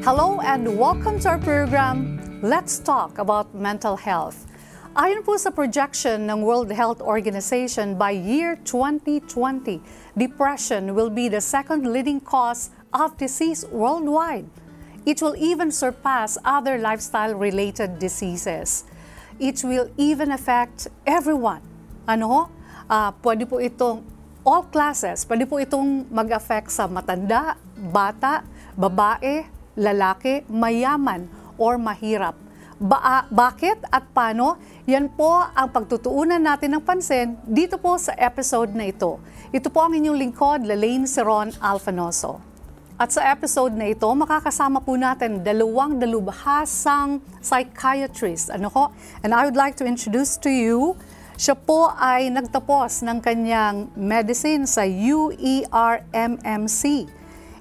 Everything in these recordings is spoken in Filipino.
Hello and welcome to our program, Let's Talk About Mental Health. Ayon po sa projection ng World Health Organization, by year 2020, depression will be the second leading cause of disease worldwide. It will even surpass other lifestyle-related diseases. It will even affect everyone. Ano? Ah, pwede po itong all classes. Pwede po itong mag-affect sa matanda, bata, babae, lalaki, mayaman, or mahirap. Ba- bakit at paano? Yan po ang pagtutuunan natin ng pansin dito po sa episode na ito. Ito po ang inyong lingkod, Lalaine Seron Alfanoso. At sa episode na ito, makakasama po natin dalawang dalubhasang psychiatrist. Ano ko? And I would like to introduce to you, siya po ay nagtapos ng kanyang medicine sa UERMMC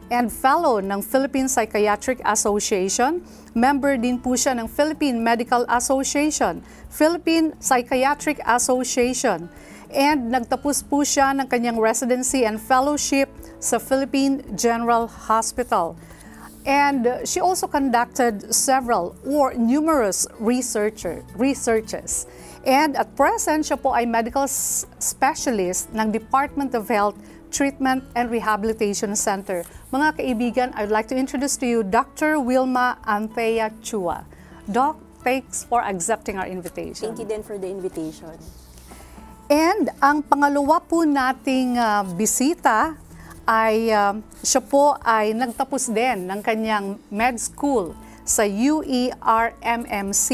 and fellow ng Philippine Psychiatric Association. Member din po siya ng Philippine Medical Association, Philippine Psychiatric Association, and nagtapos po siya ng kanyang residency and fellowship sa Philippine General Hospital. And she also conducted several or numerous researcher, researches. And at present, siya po ay medical specialist ng Department of Health Treatment and Rehabilitation Center. Mga kaibigan, I would like to introduce to you Dr. Wilma Anthea Chua. Doc, thanks for accepting our invitation. Thank you din for the invitation. And ang pangalawa po nating ah, bisita ay ah, siya po ay nagtapos din ng kanyang med school sa UERMMC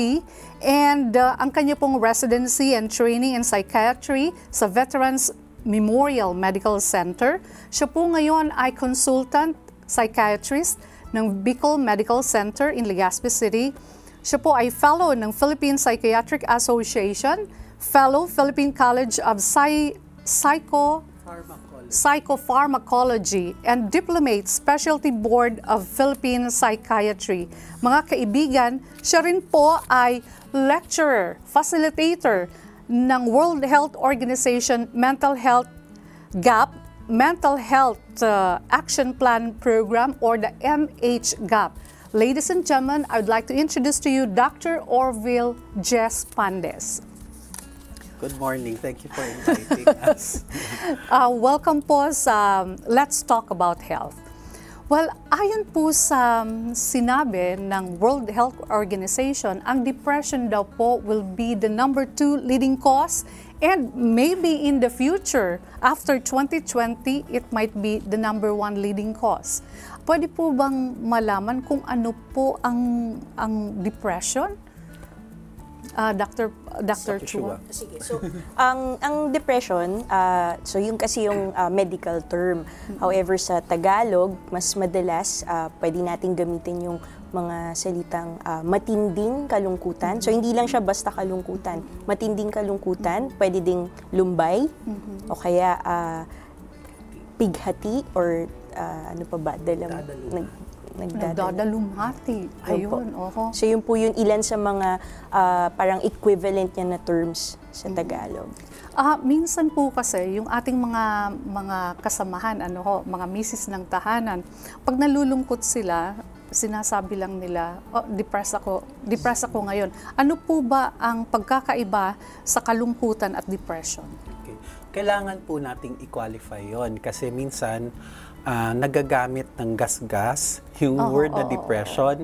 and ah, ang kanya pong residency and training in psychiatry sa Veterans Memorial Medical Center. Siya po ngayon ay consultant psychiatrist ng Bicol Medical Center in Legazpi City. Siya po ay fellow ng Philippine Psychiatric Association, fellow Philippine College of Psy- Psycho Psychopharmacology and Diplomate Specialty Board of Philippine Psychiatry. Mga kaibigan, siya rin po ay lecturer, facilitator ng World Health Organization Mental Health GAP, Mental Health uh, Action Plan Program or the MHGAP. Ladies and gentlemen, I would like to introduce to you Dr. Orville Jess Pandes. Good morning. Thank you for inviting us. Uh, welcome po sa um, Let's Talk About Health. Well, ayon po sa um, sinabi ng World Health Organization, ang depression daw po will be the number two leading cause and maybe in the future, after 2020, it might be the number one leading cause. Pwede po bang malaman kung ano po ang ang depression? Ah, Dr. Dr. Dr. Chua. Chua. Sige. So, ang ang depression, ah, so yung kasi yung ah, medical term. However, sa Tagalog, mas madalas ah, pwede nating gamitin yung mga salitang ah, matinding kalungkutan. So, hindi lang siya basta kalungkutan. Matinding kalungkutan, pwede ding lumbay, o kaya ah, pighati, or ah, ano pa ba, dalam, Nagdadaluma. nag, nagdadaluma. Nagdadalumhati. Ayun, oho. So yun po yun ilan sa mga ah, parang equivalent niya na terms sa Tagalog. Ah, minsan po kasi yung ating mga mga kasamahan, ano ho, mga misis ng tahanan, pag nalulungkot sila, sinasabi lang nila, oh, depressed ako, depressed ako ngayon. Ano po ba ang pagkakaiba sa kalungkutan at depression? Okay. Kailangan po nating i-qualify yon kasi minsan ah, nagagamit ng gas-gas yung Oo, word na oo, depression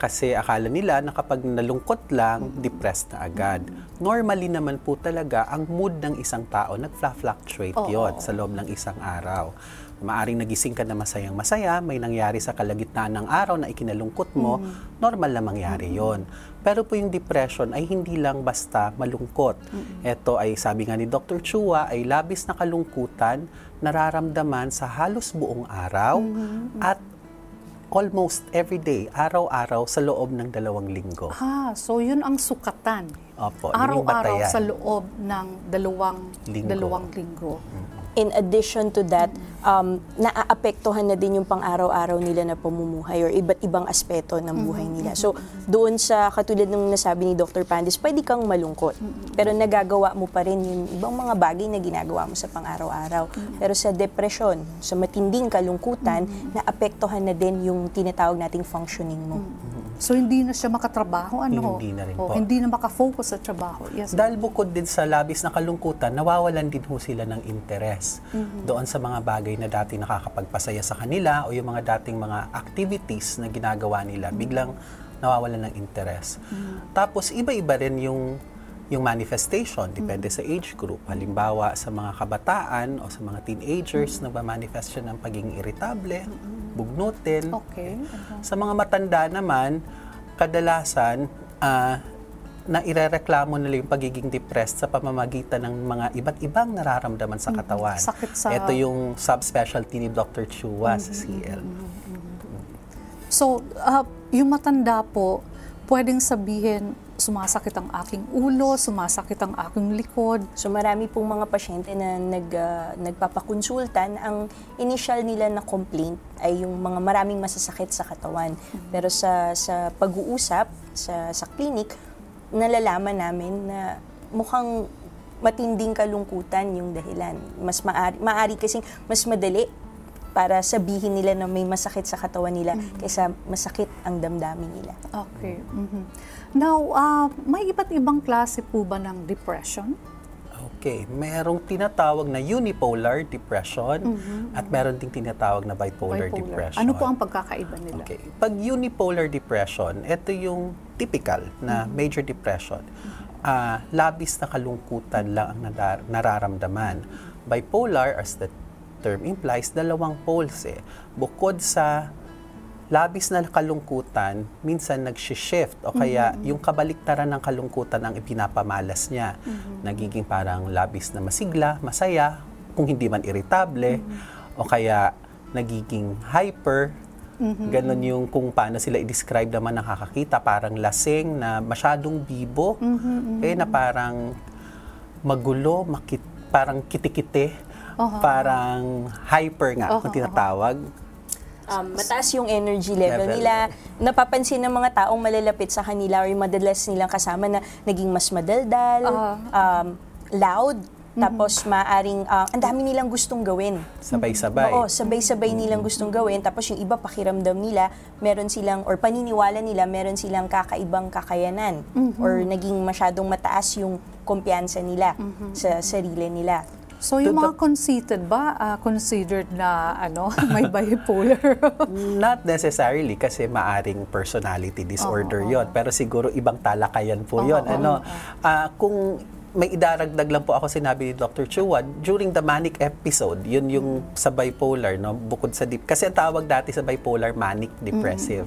kasi akala nila na kapag nalungkot lang, depressed na agad. Normally naman po talaga, ang mood ng isang tao nagfla-fluctuate Oo. yon sa loob ng isang araw. Maaring nagising ka na masayang masaya, may nangyari sa kalagitnaan ng araw na ikinalungkot mo, normal na mangyari yon. Pero po yung depression ay hindi lang basta malungkot. Ito ay sabi nga ni Dr. Chua ay labis na kalungkutan nararamdaman sa halos buong araw at almost every day, araw-araw sa loob ng dalawang linggo. Ah, so yun ang sukatan. Opo, Araw-araw sa loob ng dalawang Linggo. dalawang linggo. In addition to that, um, naaapektuhan na din yung pang-araw-araw nila na pamumuhay or iba't ibang aspeto ng buhay nila. So, doon sa katulad ng nasabi ni Dr. Pandis, pwede kang malungkot. Pero nagagawa mo pa rin yung ibang mga bagay na ginagawa mo sa pang-araw-araw. Pero sa depression, sa matinding kalungkutan, naapektuhan na din yung tinatawag nating functioning mo. So hindi na siya makatrabaho, ano? Hindi na rin O, po. Hindi na makafocus sa trabaho. Yes. Dahil bukod din sa labis na kalungkutan, nawawalan din ho sila ng interes doon sa mga bagay na dati nakakapagpasaya sa kanila o yung mga dating mga activities na ginagawa nila, biglang nawawalan ng interes. Tapos iba-iba rin yung yung manifestation, depende sa age group. Halimbawa, sa mga kabataan o sa mga teenagers, nagmamanifest siya ng pagiging irritable, bugnutin, Okay. Uh-huh. sa mga matanda naman, kadalasan, ah, na irereklamo nila yung pagiging depressed sa pamamagitan ng mga iba't ibang nararamdaman sa katawan. Sakit sa- Ito yung subspecialty ni Dr. Chua sa CL. So, ah, yung matanda po, pwedeng sabihin, sumasakit ang aking ulo, sumasakit ang aking likod. So marami pong mga pasyente na nag, ah, nagpapakonsulta na ang initial nila na complaint ay yung mga maraming masasakit sa katawan. Pero sa, sa pag-uusap sa, sa clinic, nalalaman namin na mukhang matinding kalungkutan yung dahilan. Mas maari, maari kasing mas madali para sabihin nila na may masakit sa katawan nila kaysa masakit ang damdamin nila. Okay. mhm. Now, ah, may iba't ibang klase po ba ng depression? Okay, merong tinatawag na unipolar depression at meron ding tinatawag na bipolar, depression. Ano po ang pagkakaiba nila? Okay. Pag unipolar depression, ito yung typical na major depression. Ah, labis na kalungkutan lang ang nadar- nararamdaman. Bipolar, as the term implies, dalawang poles eh. Bukod sa labis na kalungkutan, minsan nagsishift o kaya yung kabaliktaran ng kalungkutan ang ipinapamalas niya. Nagiging parang labis na masigla, masaya, kung hindi man irritable, o kaya nagiging hyper, Ganon yung kung paano sila i-describe naman nakakakita, parang lasing na masyadong bibo, eh na parang magulo, makit, parang kitikite, parang hyper nga, kung tinatawag. Um, mataas yung energy level, Level. nila. Napapansin ng mga taong malalapit sa kanila or yung madalas nilang kasama na naging mas madaldal, um, loud, tapos maaring, ah, ang dami nilang gustong gawin. Sabay-sabay. Oo, sabay-sabay nilang gustong gawin. Tapos yung iba pakiramdam nila, meron silang, or paniniwala nila, meron silang kakaibang kakayanan. Or naging masyadong mataas yung kumpiyansa nila sa sarili nila. So, yung mga conceited ba, ah, considered na ano, may bipolar? Not necessarily kasi maaring personality disorder yon pero siguro ibang talakayan po yon ano. Ah, kung may idaragdag lang po ako sinabi ni Dr. Chua during the manic episode yun yung sa bipolar no bukod sa deep. Kasi ang tawag dati sa bipolar manic depressive.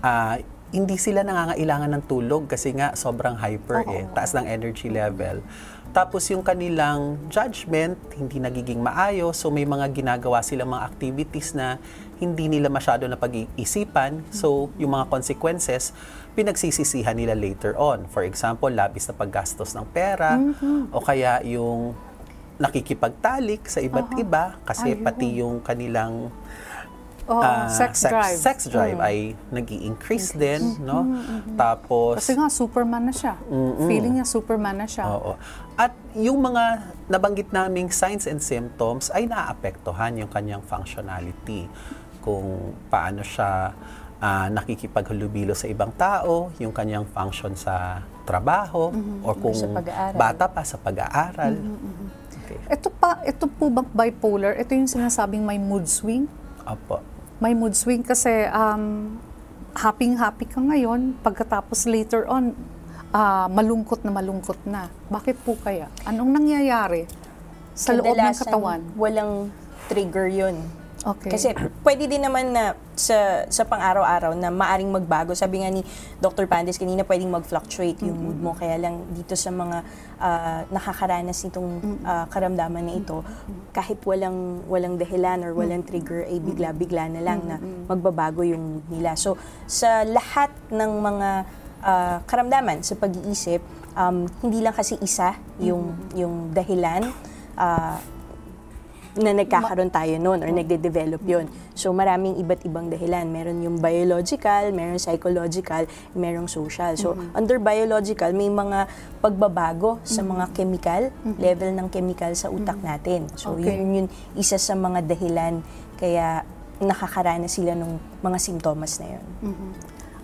Ah, hindi sila nangangailangan ng tulog kasi nga sobrang hyper eh taas ng energy level tapos yung kanilang judgment, hindi nagiging maayos. So may mga ginagawa sila mga activities na hindi nila masyado na pag-iisipan. So yung mga consequences, pinagsisisihan nila later on. For example, labis na paggastos ng pera o kaya yung nakikipagtalik sa iba't iba kasi Ayun. pati yung kanilang Oh, ah, sex, drive. sex drive ay nag increase din, no? Tapos Kasi nga, Superman na siya. Feeling niya Superman na siya. Oo. At yung mga nabanggit naming signs and symptoms ay naaapektuhan yung kanyang functionality. Kung paano siya ah, nakikipaghalubilo sa ibang tao, yung kanyang function sa trabaho, or kung Sa pag-aaral. bata pa sa pag-aaral. Okay. Ito pa, ito po bang bipolar? Ito yung sinasabing may mood swing? Opo. May mood swing kasi um, happy-happy ka ngayon, pagkatapos later on, ah, malungkot na malungkot na. Bakit po kaya? Anong nangyayari sa loob ng katawan? walang trigger yun. Okay. Kasi pwede din naman na sa, sa pang-araw-araw na maaring magbago. Sabi nga ni Dr. Pandis kanina, pwedeng mag-fluctuate yung mood mo. Kaya lang dito sa mga ah, nakakaranas nitong ah, karamdaman na ito, kahit walang walang dahilan or walang trigger, ay bigla-bigla na lang na magbabago yung mood nila. So, sa lahat ng mga ah, karamdaman sa pag-iisip, um, hindi lang kasi isa yung, yung dahilan. Ah, na nagkakaroon tayo noon or nagde-develop yon. So maraming iba't ibang dahilan. Meron yung biological, meron psychological, merong social. So under biological, may mga pagbabago sa mga chemical, level ng chemical sa utak natin. So Okay. yun yun isa sa mga dahilan kaya nakakaranas sila ng mga simptomas na yun.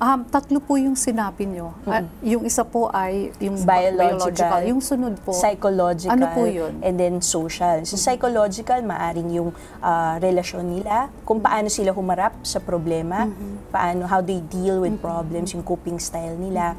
Um, tatlo po yung sinabi nyo. Ah, yung isa po ay yung Biological. Yung sunod po. Psychological. Ano po yun? And then social. So psychological, maaring yung ah, relasyon nila, kung paano sila humarap sa problema, paano, how they deal with problems, yung coping style nila.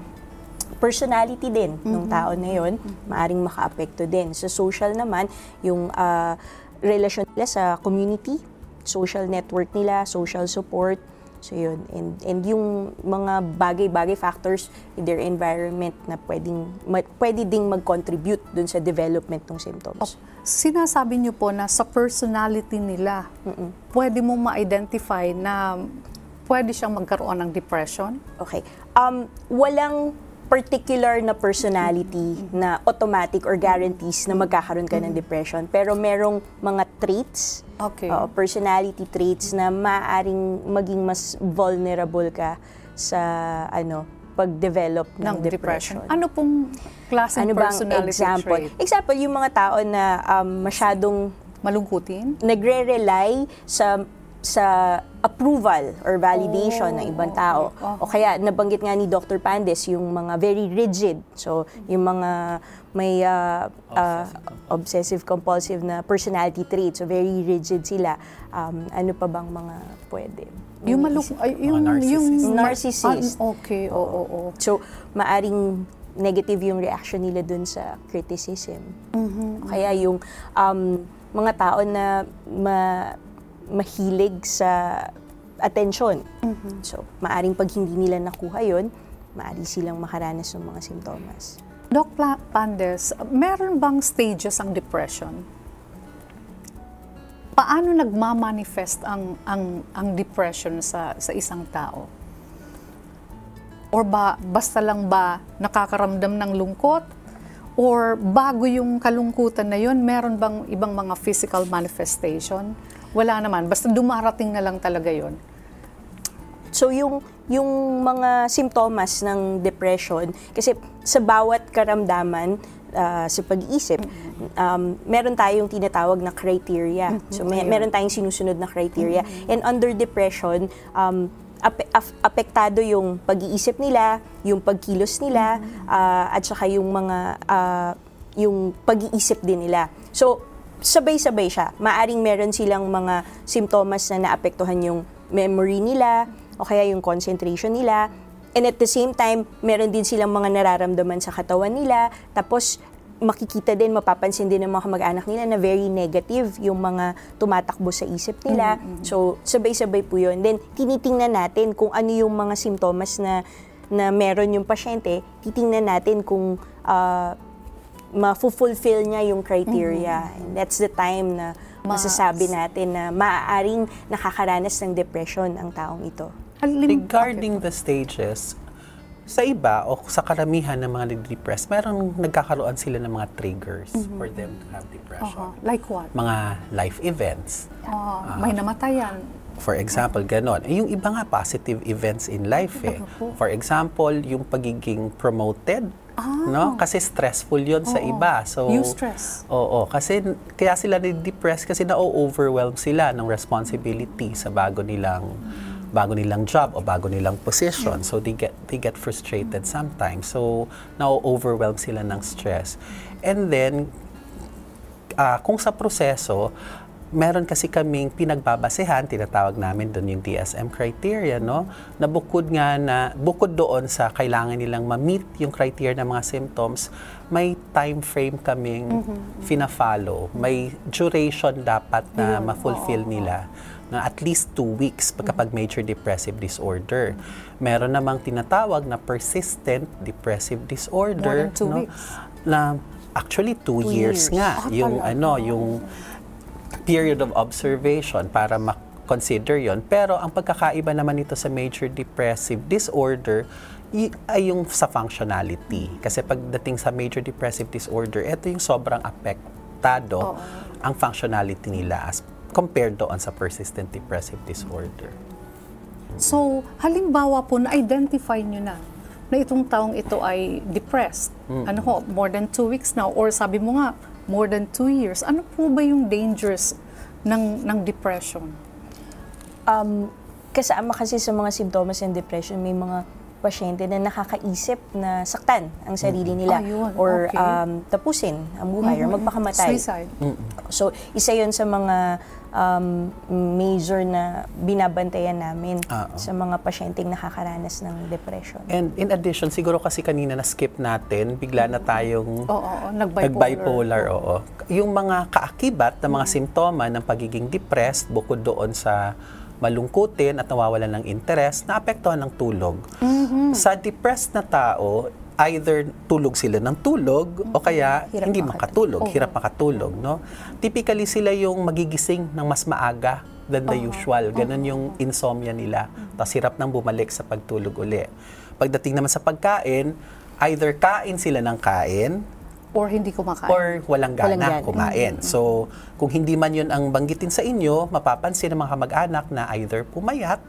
Personality din ng tao na yon, maaring makaapekto din. Sa social naman, yung ah, relasyon nila sa community, social network nila, social support, So yun, and, and yung mga bagay-bagay factors in their environment na pwedeng, ma, pwede ding mag-contribute dun sa development ng symptoms. Sinasabi nyo po na sa personality nila, pwede mo ma-identify na pwede siyang magkaroon ng depression? Okay. Um, walang particular na personality na automatic or guarantees na magkakaroon ka ng depression. Pero merong mga traits, Okay. oo, personality traits na maaaring maging mas vulnerable ka sa ano pag-develop ng, ng depression. depression. Ano pong klaseng Ano bang personality example? trait? Example, yung mga tao na um, masyadong Malungkutin? nagre-rely sa sa approval or validation ng ibang tao. O kaya nabanggit nga ni Dr. Pandes yung mga very rigid. So yung mga may uh, uh, obsessive compulsive na personality traits. So very rigid sila. Um, ano pa bang mga pwede? Yung malung ay, yung narcissist. yung Narcissist. Ah, okay, oo, oo. So, maaring negative yung reaction nila dun sa criticism. Kaya yung um, mga tao na ma- mahilig sa attention. So, maaring pag hindi nila nakuha yon, maari silang makaranas ng mga simptomas. Doc Pandes, meron bang stages ang depression? Paano nagmamanifest ang ang ang depression sa sa isang tao? Or ba basta lang ba nakakaramdam ng lungkot? Or bago yung kalungkutan na yun, meron bang ibang mga physical manifestation? Wala naman, basta dumarating na lang talaga yun. So yung yung mga simptomas ng depression kasi sa bawat karamdaman ah, sa pag-iisip, um, meron tayong tinatawag na criteria. So may, meron tayong sinusunod na criteria. And under depression, um, ape- af- apektado yung pag-iisip nila, yung pagkilos nila, ah, at saka yung mga ah, yung pag-iisip din nila. So sabay-sabay siya. Maaring meron silang mga simptomas na naapektuhan yung memory nila o kaya yung concentration nila. And at the same time, meron din silang mga nararamdaman sa katawan nila. Tapos, makikita din, mapapansin din ng mga kamag-anak nila na very negative yung mga tumatakbo sa isip nila. So, sabay-sabay po yun. Then, tinitingnan natin kung ano yung mga simptomas na na meron yung pasyente, titingnan natin kung ah, ma-fulfill niya yung criteria. And that's the time na Ma- masasabi natin na maaaring nakakaranas ng depression ang taong ito. Regarding the stages, sa iba o sa karamihan ng mga nag-depress, merong nagkakaroon sila ng mga triggers for them to have depression. Aha, like what? Mga life events. Ah, may namatayan. For example, ganon. Eh, yung iba nga positive events in life eh. For example, yung pagiging promoted, no? Kasi stressful 'yon sa iba. So Eustress. Oo, kasi kaya sila ni-depress kasi na-overwhelm sila ng responsibility sa bago nilang bago nilang job o bago nilang position. So they get they get frustrated sometimes. So na-overwhelm sila ng stress. And then ah, kung sa proseso, meron kasi kaming pinagbabasehan, tinatawag namin doon yung DSM criteria, no? Na bukod nga na, bukod doon sa kailangan nilang ma-meet yung criteria ng mga symptoms, may time frame kaming fina-follow. May duration dapat na Yun, ma-fulfill oo, nila na at least two weeks pagkapag major depressive disorder. Meron namang tinatawag na persistent depressive disorder. More than two no? weeks. Na actually two, Two years, years. nga Ah, yung talaga? ano yung period of observation para ma-consider yon pero ang pagkakaiba naman nito sa major depressive disorder ay yung sa functionality kasi pagdating sa major depressive disorder ito yung sobrang apektado ang functionality nila as compared doon sa persistent depressive disorder. So, halimbawa po, na-identify nyo na na itong taong ito ay depressed. Ano ho, more than two weeks now. Or sabi mo nga, more than two years. Ano po ba yung dangers ng, ng depression? Um, kasama kasi sa mga symptoms ng depression, may mga pasyente na nakakaisip na saktan ang sarili nila Ayun, or okay. um, tapusin ang buhay or magpakamatay. Suicide. So, isa yon sa mga um, major na binabantayan namin Oo. sa mga pasyenteng nakakaranas ng depression. And in addition, siguro kasi kanina na-skip natin, bigla na tayong Oo, oo, nag-bipolar. nag-bipolar, oo. Yung mga kaakibat na mga simptoma ng pagiging depressed, bukod doon sa malungkutin at nawawalan ng interest, naapektuhan ng tulog. Mm-hmm. Sa depressed na tao, either tulog sila ng tulog o kaya Hirap hindi makatulog. makatulog, hirap makatulog, no? Typically sila yung magigising ng mas maaga than the usual. Ganon yung insomnia nila. Tapos hirap nang bumalik sa pagtulog uli. Pagdating naman sa pagkain, either kain sila ng kain Or hindi kumakain. or walang gana Walang gana. kumain. So, kung hindi man yun ang banggitin sa inyo, mapapansin ng mga kamag-anak na either pumayat,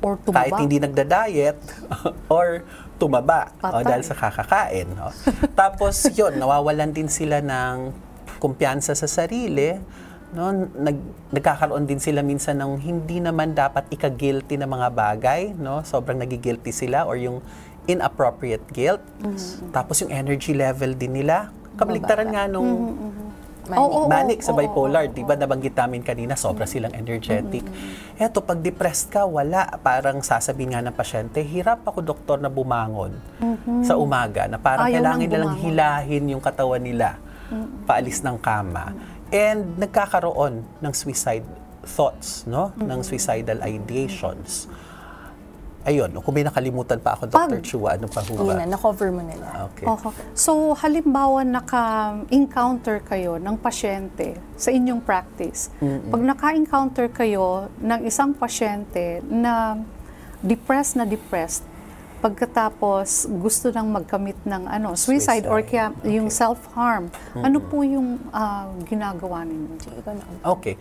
or tumaba. kahit hindi nagda-diet, or tumaba o, Patay. dahil sa kakakain. o. Tapos yun, nawawalan din sila ng kumpiyansa sa sarili. No, nag, nagkakaroon din sila minsan ng hindi naman dapat ika-guilty na mga bagay, no? Sobrang nagigilty sila or yung inappropriate guilt. Tapos yung energy level din nila. Kabaligtaran nga nung Manic. Oo, oo, manic sa bipolar, oo, 'di ba? Nabanggit namin kanina, sobra silang energetic. Eto pag depressed ka, wala, parang sasabihin nga ng pasyente, hirap ako doktor na bumangon sa umaga na parang Ayaw kailangan nilang hilahin yung katawan nila paalis ng kama. And nagkakaroon ng suicide thoughts, no? Ng suicidal ideations. Ayun, kung may nakalimutan pa ako, Dr. Pag- Chua, ano pa ho ba? na, na-cover mo na lang. Okay. Oho. So, halimbawa naka-encounter kayo ng pasyente sa inyong practice. Pag naka-encounter kayo ng isang pasyente na depressed na depressed, pagkatapos gusto nang magkamit ng ano, suicide, or Suicide. kaya yung self-harm, ano po yung ah, ginagawa ninyo? Okay.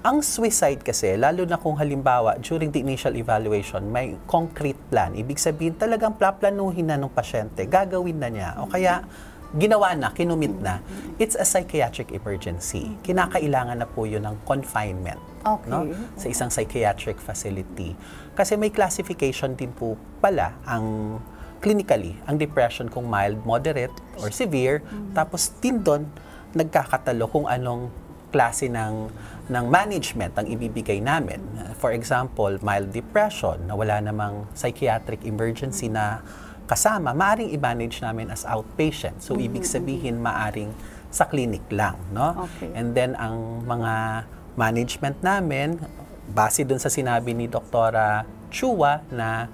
Ang suicide kasi, lalo na kung halimbawa, during the initial evaluation, may concrete plan. Ibig sabihin, talagang plaplanuhin na ng pasyente, gagawin na niya. O kaya, ginawa na, kinumit na. It's a psychiatric emergency. Kinakailangan na po yun ng confinement. Okay. No? Sa isang psychiatric facility. Kasi may classification din po pala ang clinically, ang depression kung mild, moderate, or severe. Tapos din doon, nagkakatalo kung anong klase ng ng management ang ibibigay namin. For example, mild depression na wala namang psychiatric emergency na kasama, maaring i-manage namin as outpatient. So, ibig sabihin, maaring sa clinic lang, no? Okay. And then, ang mga management namin, base dun sa sinabi ni Doktora Chua na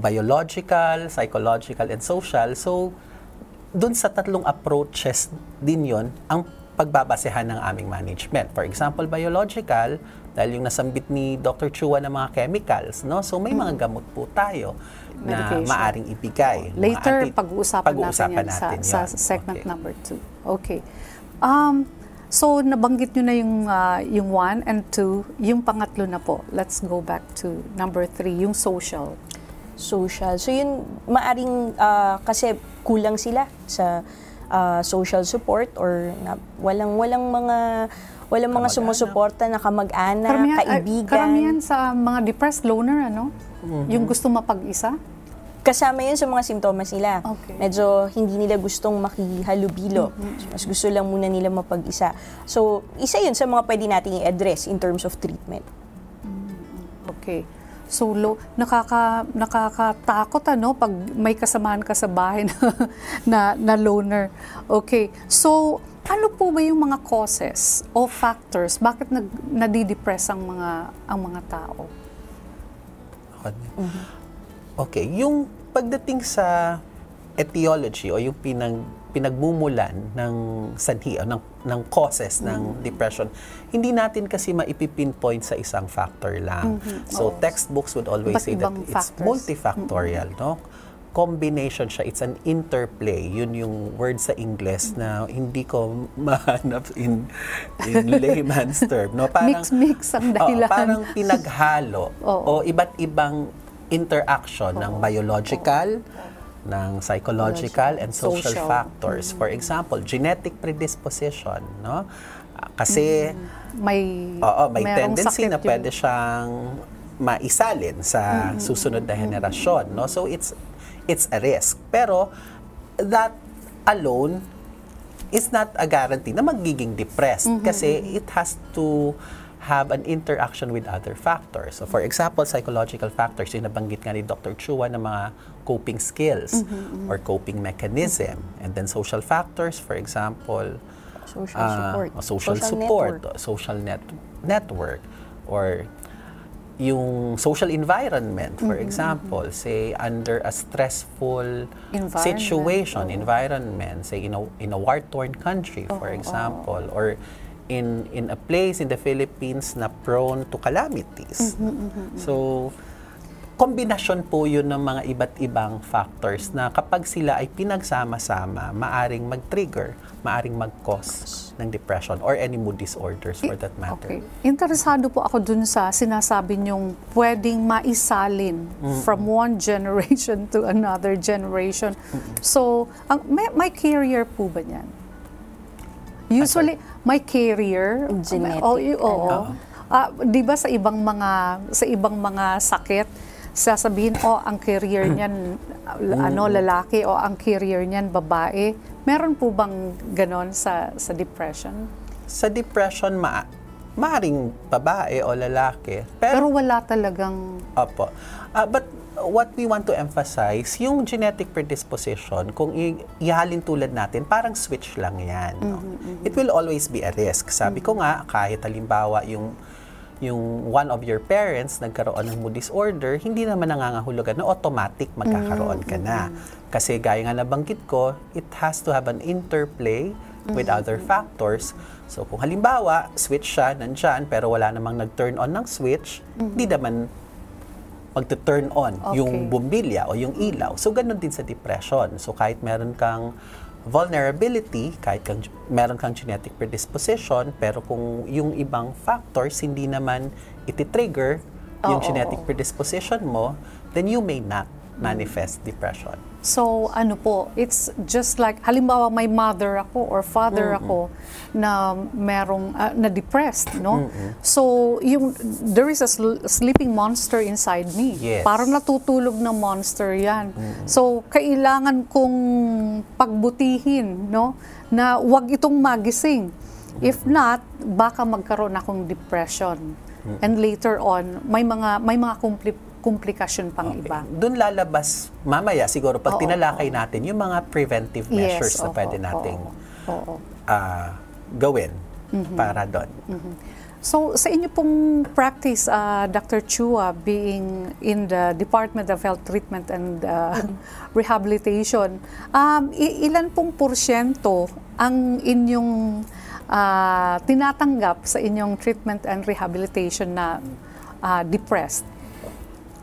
biological, psychological, and social. So, dun sa tatlong approaches din yon ang pagbabasehan ng aming management. For example, biological, dahil yung nasambit ni Dr. Chua ng mga chemicals, no? So may mga gamot po tayo na Medication. maaring ibigay. Later, pag-uusapan, pag-uusapan natin yan sa, natin sa yan. segment Okay. number two. Okay. Um, so, nabanggit nyo na yung, ah, yung one and two. Yung pangatlo na po. Let's go back to number three, yung social. social. So yun, maaring ah, kasi kulang sila sa ah, social support or na, walang walang mga walang mga sumusuporta na kamag-anak, Karamihan, kaibigan. karamihan sa mga depressed loner, ano? Yung gusto mapag-isa. Kasama yun sa mga simptomas nila. Okay. Medyo hindi nila gustong makihalubilo. So, mas gusto lang muna nila mapag-isa. So, isa yun sa mga pwede nating i-address in terms of treatment. Okay. So, lo, nakaka, nakakatakot ano pag may kasamahan ka sa bahay na, na, na loner. Okay. So, ano po ba yung mga causes o factors? Bakit nag, nadidepress ang mga, ang mga tao? Okay, yung pagdating sa etiology o yung pinag pinagmumulan ng sanhi o ng, ng causes ng depression, hindi natin kasi maipipinpoint sa isang factor lang. So textbooks would always Iba't say that ibang it's factors. multifactorial, no? combination siya. It's an interplay. Yun yung word sa English na hindi ko mahanap in, in layman's term. No? Mix-mix ang dahilan. parang pinaghalo Oo. o iba't ibang interaction ng biological, ng psychological and social, Social. factors. For example, genetic predisposition, no? Ah, Kasi May, Oo, may tendency na pwede siyang maisalin sa susunod na henerasyon, no? So it's it's a risk. Pero that alone is not a guarantee na magiging depressed kasi it has to have an interaction with other factors. So for example, psychological factors, yung nabanggit nga ni Dr. Chua ng mga coping skills or coping mechanism. And then social factors, for example, Social ah, support. social, Social support, network. social net network, or yung social environment, for example, say under a stressful Environment, situation, environment, say in a, in a war-torn country, for example, or in in a place in the Philippines na prone to calamities. So, kombinasyon po yun ng mga iba't ibang factors na kapag sila ay pinagsama-sama, maaring mag-trigger, maaring mag-cause ng depression or any mood disorders for that matter. Okay. Interesado po ako dun sa sinasabi niyong pwedeng maisalin from one generation to another generation. So, ang, may, may carrier po ba niyan? Usually, may carrier. Genetic, Oh, oo. ano? Ah, 'di ba sa ibang mga sa ibang mga sakit sasabihin oh ang carrier niyan ah, ano lalaki o ang carrier niyan babae. Meron po bang ganon sa sa depression? Sa depression, ma maaring babae o lalaki. Pero, Pero wala talagang opo. Ah, but what we want to emphasize, yung genetic predisposition, kung i- ihalin tulad natin, parang switch lang yan. No? It will always be a risk. Sabi ko nga, kahit halimbawa yung yung one of your parents nagkaroon ng mood disorder, hindi naman nangangahulugan na automatic magkakaroon ka na. Kasi gaya nga nabanggit ko, it has to have an interplay with other factors. So kung halimbawa, switch siya, nandyan, pero wala namang nag-turn on ng switch, hindi naman magte-turn on Okay. yung bumbilya o yung ilaw. So, ganun din sa depression. So, kahit meron kang vulnerability, kahit kang, meron kang genetic predisposition, pero kung yung ibang factors hindi naman iti-trigger yung Oo. genetic predisposition mo, then you may not manifest depression. So ano po, it's just like halimbawa may mother ako or father ako na merong ah, na depressed, no? So yung there is a sl- sleeping monster inside me. Yes. Parang natutulog na monster 'yan. So kailangan kong pagbutihin, no? Na wag itong magising. If not, baka magkaroon akong depression. And later on, may mga may mga kompli- komplikasyon pang iba. Doon lalabas mamaya siguro pag Oo, tinalakay natin yung mga preventive measures na opo, pwede nating oo, oo. ah, gawin Mm-hmm. para doon. So sa inyo pong practice, uh, Dr. Chua, being in the Department of Health Treatment and uh, Rehabilitation, um, ilan pong porsyento ang inyong uh, tinatanggap sa inyong treatment and rehabilitation na uh, depressed?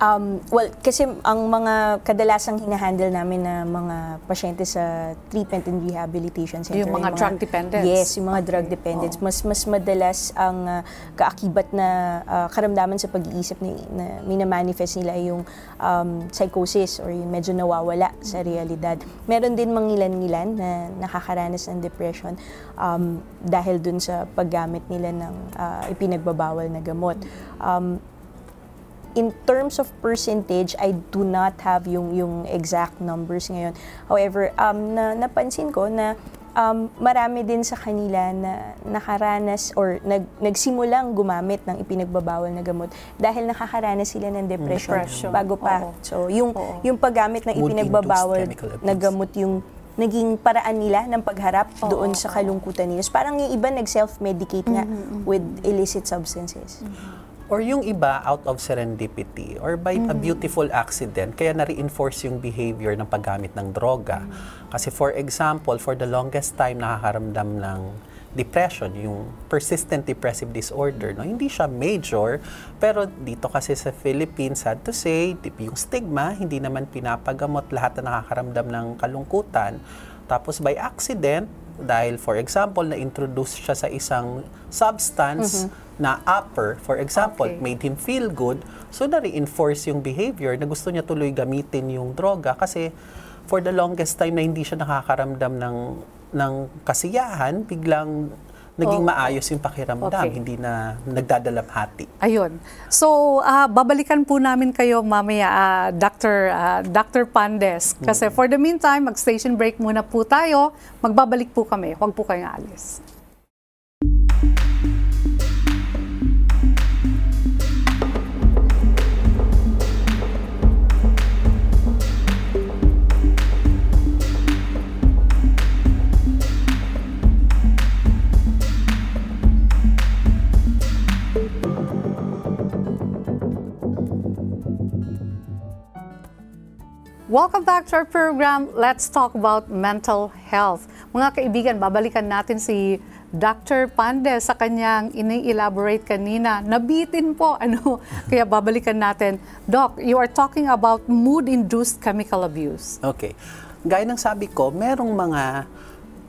Um, well, kasi ang mga kadalasang hinahandle namin na mga pasyente sa treatment and rehabilitation center. Yung mga drug dependents? Yes, yung mga drug dependents. Mas mas madalas ang ah, kaakibat na ah, karamdaman sa pag-iisip ni, na minamanifest nila yung um, psychosis or yung medyo nawawala sa realidad. Meron din mangilan-ngilan na nakakaranas ng depression um, dahil dun sa paggamit nila ng ah, ipinagbabawal na gamot. Um, in terms of percentage, I do not have yung yung exact numbers ngayon. However, um, na, napansin ko na um, marami din sa kanila na nakaranas or nag, nagsimulang gumamit ng ipinagbabawal na gamot dahil nakakaranas sila ng depression, Depression. bago Oo. pa. So, yung, Oo. yung paggamit ng ipinagbabawal na gamot yung naging paraan nila ng pagharap doon sa kalungkutan nila. So, parang yung iba nag-self-medicate nga with illicit substances. Or yung iba out of serendipity or by a beautiful accident, kaya na-reinforce yung behavior ng paggamit ng droga. Kasi for example, for the longest time nakakaramdam ng depression, yung persistent depressive disorder, no? Hindi siya major, pero dito kasi sa Philippines, sad to say, yung stigma, hindi naman pinapagamot lahat na nakakaramdam ng kalungkutan. Tapos by accident, dahil for example, na-introduce siya sa isang substance na upper, for example, Okay. made him feel good, so na-reinforce yung behavior na gusto niya tuloy gamitin yung droga kasi for the longest time na hindi siya nakakaramdam ng ng kasiyahan, biglang naging Oh. maayos yung pakiramdam, Okay. hindi na nagdadalamhati. Ayun. So, ah, babalikan po namin kayo mamaya, ah, Dr. ah, Dr. Pandes. Kasi for the meantime, mag-station break muna po tayo. Magbabalik po kami. Huwag po kayong alis. Welcome back to our program. Let's talk about mental health. Mga kaibigan, babalikan natin si Dr. Pande sa kanyang ini-elaborate kanina. Nabitin po, ano? Kaya babalikan natin. Doc, you are talking about mood-induced chemical abuse. Okay. Gaya ng sabi ko, merong mga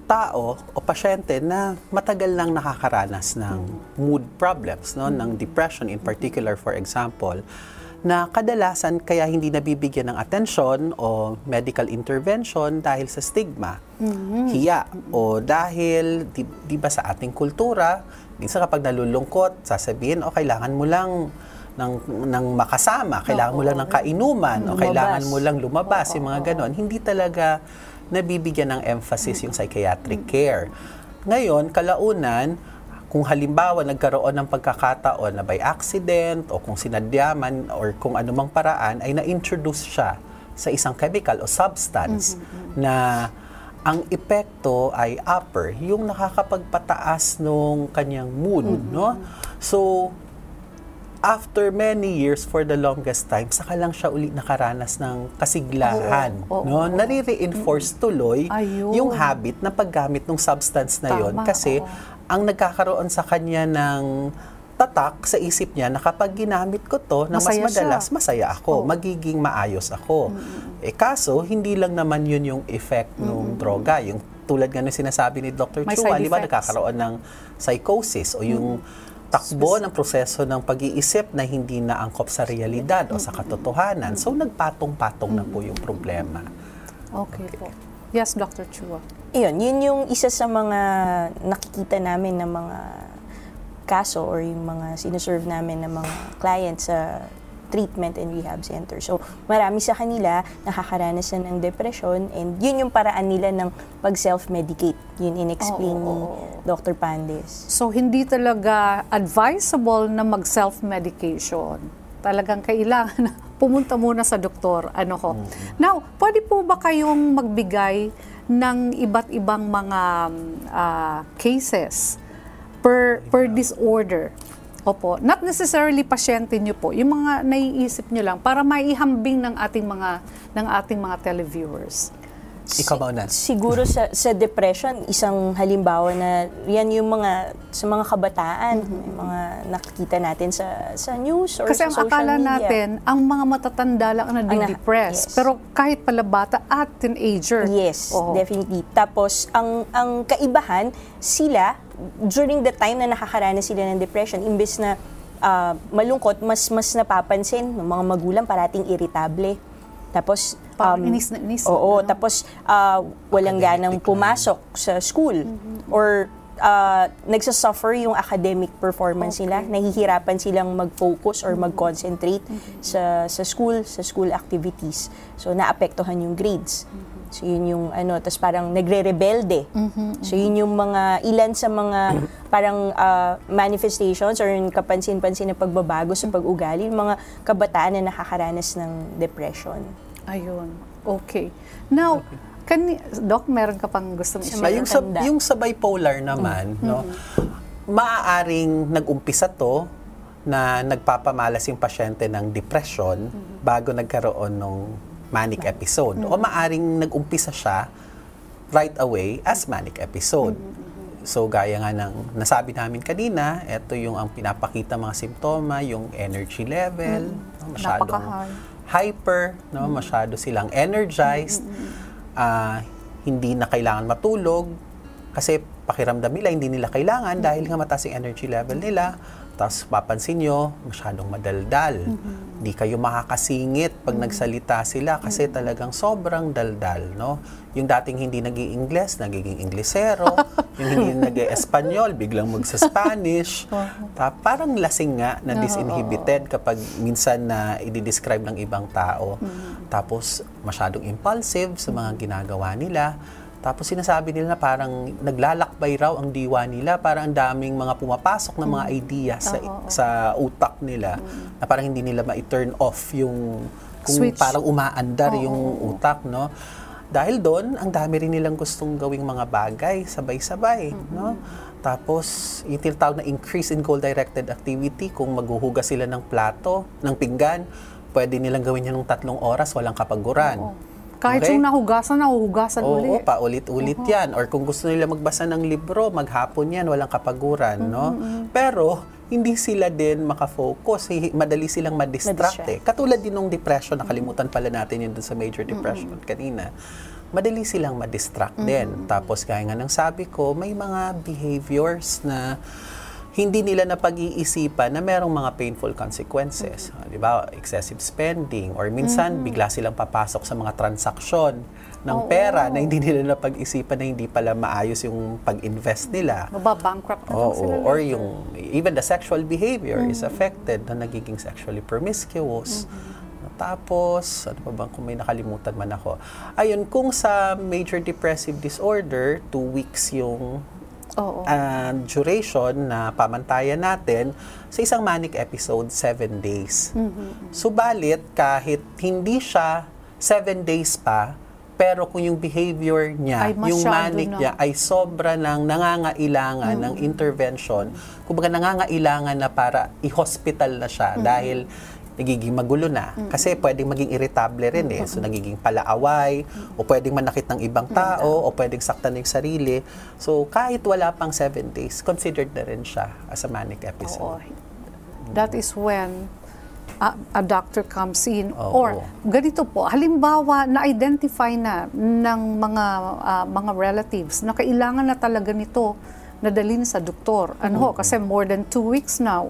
tao o pasyente na matagal nang nakakaranas ng mood problems, no, ng depression in particular for example, na kadalasan kaya hindi nabibigyan ng atensyon o medical intervention dahil sa stigma, hiya, o dahil, di, di ba sa ating kultura, minsan kapag nalulungkot, sasabihin, o kailangan mo lang ng, ng makasama, kailangan mo lang ng kainuman, o Lumabas. kailangan mo lang lumabas, yung mga ganon. Hindi talaga nabibigyan ng emphasis yung psychiatric care. Ngayon, kalaunan, kung halimbawa nagkaroon ng pagkakataon na by accident o kung sinadyaman or kung anumang paraan ay na-introduce siya sa isang chemical o substance na ang epekto ay upper, yung nakakapagpataas nung kanyang mood, no? So, after many years for the longest time, saka lang siya uli nakaranas ng kasiglahan. Oo, oo, no? oo. Nare-reinforce tuloy Ayun. yung habit na paggamit ng substance na yon Tama, kasi oo. Ang nagkakaroon sa kanya ng tatak sa isip niya na kapag ginamit ko to na mas Masaya siya. madalas, masaya ako, Oo. magiging maayos ako. Eh kaso, hindi lang naman yun yung effect ng droga. Yung tulad nga ng sinasabi ni Dr. May Chua, di ba nagkakaroon ng psychosis o yung takbo ng proseso ng pag-iisip na hindi na angkop sa realidad o sa katotohanan. So, nagpatong-patong na po yung problema. Okay po. Yes, Dr. Chua. Ayun, yun yung isa sa mga nakikita namin ng mga kaso or yung mga sinuserve namin ng mga clients sa treatment and rehab center. So, marami sa kanila nakakaranas na ng depression and yun yung paraan nila ng pag-self-medicate. Yun in-explain Oo, ni oo, oo. Dr. Pandes. So, hindi talaga advisable na mag-self-medication. Talagang kailangan pumunta muna sa doktor. Ano ko. Now, pwede po ba kayong magbigay ng iba't ibang mga ah, cases per, per disorder? Opo. Not necessarily pasyente nyo po. Yung mga naiisip nyo lang para maihambing ng ating mga ng ating mga televiewers. Ikaw mauna. Siguro sa, sa depression, isang halimbawa na yan yung mga sa mga kabataan, yung mga nakikita natin sa sa news or Kasi sa ang social akala media. natin, ang mga matatanda lang ang na- nade-depress. yes. Pero kahit pala bata at teenager. Yes, Oo. definitely. Tapos, ang ang kaibahan, sila, during the time na nakakaranas sila ng depression, imbes na ah, malungkot, mas mas napapansin ng mga magulang parating irritable. Tapos, um, inis na inis. Oo, Ano? tapos ah, walang ganang pumasok sa school. Or ah, nagsasuffer yung academic performance nila. Nahihirapan silang mag-focus or mag-concentrate sa sa school, sa school activities. So, naapektuhan yung grades. So, yun yung ano, tapos parang nagre-rebelde. So, yun yung mga, ilan sa mga parang ah, manifestations or yung kapansin-pansin na pagbabago sa pag-ugali, yung mga kabataan na nakakaranas ng depression. Ayun. Okay. Now, kani Doc, meron ka pang gusto Sa i-share? Ah, yung sa, matanda. yung sa bipolar naman, no, maaaring nag-umpisa to na nagpapamalas yung pasyente ng depression bago nagkaroon ng manic episode. O maaring nag-umpisa siya right away as manic episode. So gaya nga ng nasabi namin kanina, ito yung ang pinapakita mga simptoma, yung energy level, no, masyadong hyper, no, masyado silang energized, ah, hindi na kailangan matulog kasi pakiramdam nila hindi nila kailangan dahil nga mataas yung energy level nila. Tapos papansin nyo, masyadong madaldal. Hindi kayo makakasingit pag nagsalita sila kasi talagang sobrang daldal, no? Yung dating hindi nag ingles nagiging Inglesero. yung hindi nag espanyol biglang magsa-Spanish. Ta- parang lasing nga na disinhibited kapag minsan na i-describe ng ibang tao. Tapos masyadong impulsive sa mga ginagawa nila. Tapos sinasabi nila na parang naglalakbay raw ang diwa nila, parang ang daming mga pumapasok na mga idea sa sa utak nila na parang hindi nila ma-turn off yung kung Switch. parang umaandar yung utak, no? Dahil doon, ang dami rin nilang gustong gawing mga bagay, sabay-sabay, no? Tapos, yung tinatawag na increase in goal-directed activity, kung maghuhugas sila ng plato, ng pinggan, pwede nilang gawin yan ng tatlong oras, walang kapaguran. Kahit Okay? yung nahugasan, nahuhugasan Oo, uli. paulit-ulit yan. Or kung gusto nila magbasa ng libro, maghapon yan, walang kapaguran, no? Pero, hindi sila din makafocus. Madali silang madistract eh. Katulad din ng depression, nakalimutan pala natin yun dun sa major depression kanina. Madali silang madistract din. Tapos, kaya nga ng sabi ko, may mga behaviors na hindi nila napag-iisipan na merong mga painful consequences. Ah, Di ba? Excessive spending or minsan bigla silang papasok sa mga transaksyon ng pera na hindi nila napag-isipan na hindi pala maayos yung pag-invest nila. Mababankrupt na Oo, sila. or yung even the sexual behavior is affected na nagiging sexually promiscuous. Tapos, ano pa bang kung may nakalimutan man ako. Ayun, kung sa major depressive disorder, two weeks yung Oo. uh, duration na pamantayan natin sa isang manic episode, seven days. Subalit, kahit hindi siya seven days pa, pero kung yung behavior niya, Ay, yung manic na. niya ay sobra ng nangangailangan ng intervention, kumbaga nangangailangan na para i-hospital na siya dahil nagiging magulo na. Kasi pwedeng maging irritable rin eh. So nagiging palaaway, o pwedeng manakit ng ibang tao, o pwedeng saktan yung sarili. So kahit wala pang seven days, considered na rin siya as a manic Oo. episode. That is when a, a doctor comes in. Oo. Or ganito po, halimbawa na-identify na ng mga ah, mga relatives na kailangan na talaga nito na dalhin sa doktor. Ano ho, kasi more than two weeks now.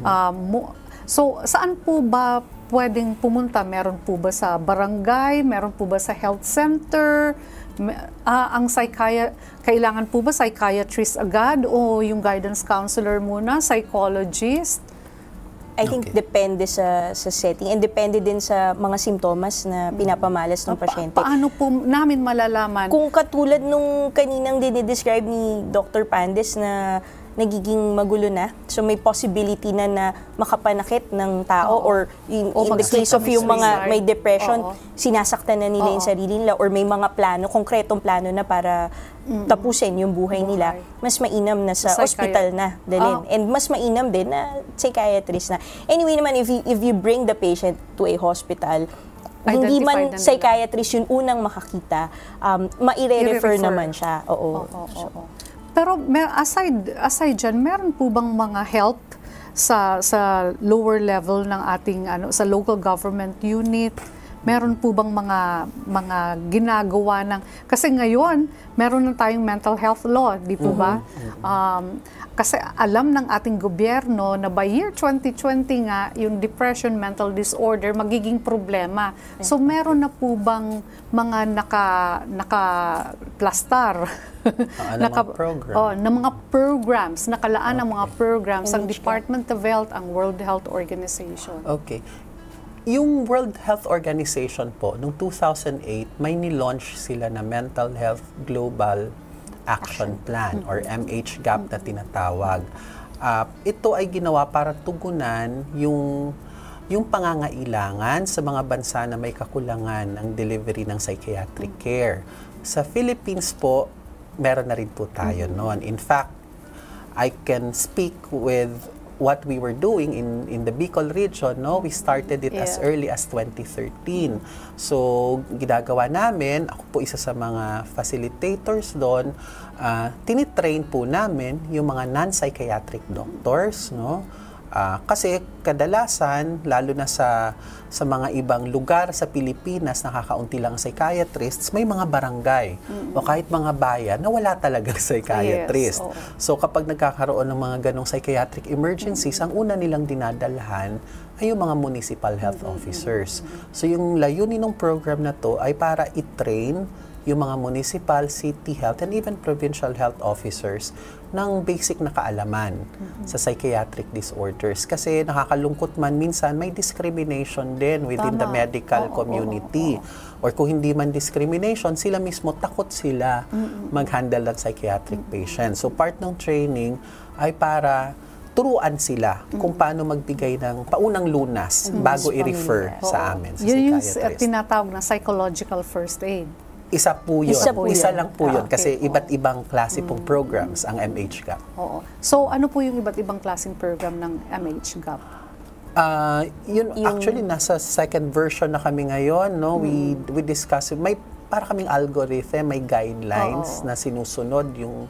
Ah, mo- so, saan po ba pwedeng pumunta? Meron po ba sa barangay? Meron po ba sa health center? Ah, ang psychia- kailangan po ba psychiatrist agad o yung guidance counselor muna, psychologist? I think Okay. depende sa sa setting and depende din sa mga simptomas na pinapamalas ng Ah, Pa- pasyente. paano po namin malalaman? Kung katulad nung kaninang dinidescribe ni Dr. Pandes na nagiging magulo na, so may possibility na na makapanakit ng tao Oo. or in, O in the case of yung sa mga may depression, Oo. sinasaktan na nila yung Oo. sarili nila or may mga plano, konkretong plano na para tapusin yung buhay nila, mas mainam na sa Psychiat- ospital na dalhin. Ah. And mas mainam din na psychiatrist na. Anyway naman, if you, if you bring the patient to a hospital, hindi Identified man nila. psychiatrist yung unang makakita, um, maire-refer I-refer. naman siya. Oo. Oo, oo, oo. Pero may, aside aside diyan, meron po bang mga help sa sa lower level ng ating ano sa local government unit? Meron po bang mga mga ginagawa ng kasi ngayon meron na tayong mental health law, di po ba? Um, kasi alam ng ating gobyerno na by year 2020 nga yung depression, mental disorder magiging problema. So meron na po bang mga naka naka plastar Ah, ng mga program. Oh, ng mga programs, nakalaan ng mga programs ang. Department of Health, ang World Health Organization. Okay. Yung World Health Organization po, noong 2008, may nilaunch sila na Mental Health Global Action Plan or MHGAP na tinatawag. Ah, ito ay ginawa para tugunan yung yung pangangailangan sa mga bansa na may kakulangan ng delivery ng psychiatric care. Sa Philippines po, meron na rin po tayo noon. In fact, I can speak with what we were doing in in the Bicol region, no, we started it as Yeah. early as 2013. So, ginagawa namin, ako po isa sa mga facilitators doon, ah, tinitrain po namin yung mga non-psychiatric doctors, no? Ah, kasi kadalasan, lalo na sa sa mga ibang lugar sa Pilipinas, nakakaunti lang ang psychiatrists, may mga barangay o kahit mga bayan na wala talagang psychiatrist. oo. So kapag nagkakaroon ng mga ganong psychiatric emergencies, ang una nilang dinadalhan ay yung mga municipal health officers. So yung layunin ng program na to ay para i-train yung mga municipal, city health, and even provincial health officers ng basic na kaalaman sa psychiatric disorders. Kasi nakakalungkot man minsan, may discrimination din within the Tama. medical Oo, oo, community. Or kung hindi man discrimination, sila mismo takot sila mag-handle ng psychiatric patients. So part ng training ay para turuan sila kung paano magbigay ng paunang lunas bago i-refer sa amin sa Yun yung tinatawag na psychological first aid. Isa po yun. Isa po Isa yun. lang po yun. Ah, Kasi okay. iba't ibang klase pong programs ang MHGAP. Oo. So ano po yung iba't ibang klaseng program ng MHGAP? Ah, yun, actually nasa second version na kami ngayon, no. We Hmm. we discuss may para kaming algorithm, may guidelines Oo. na sinusunod yung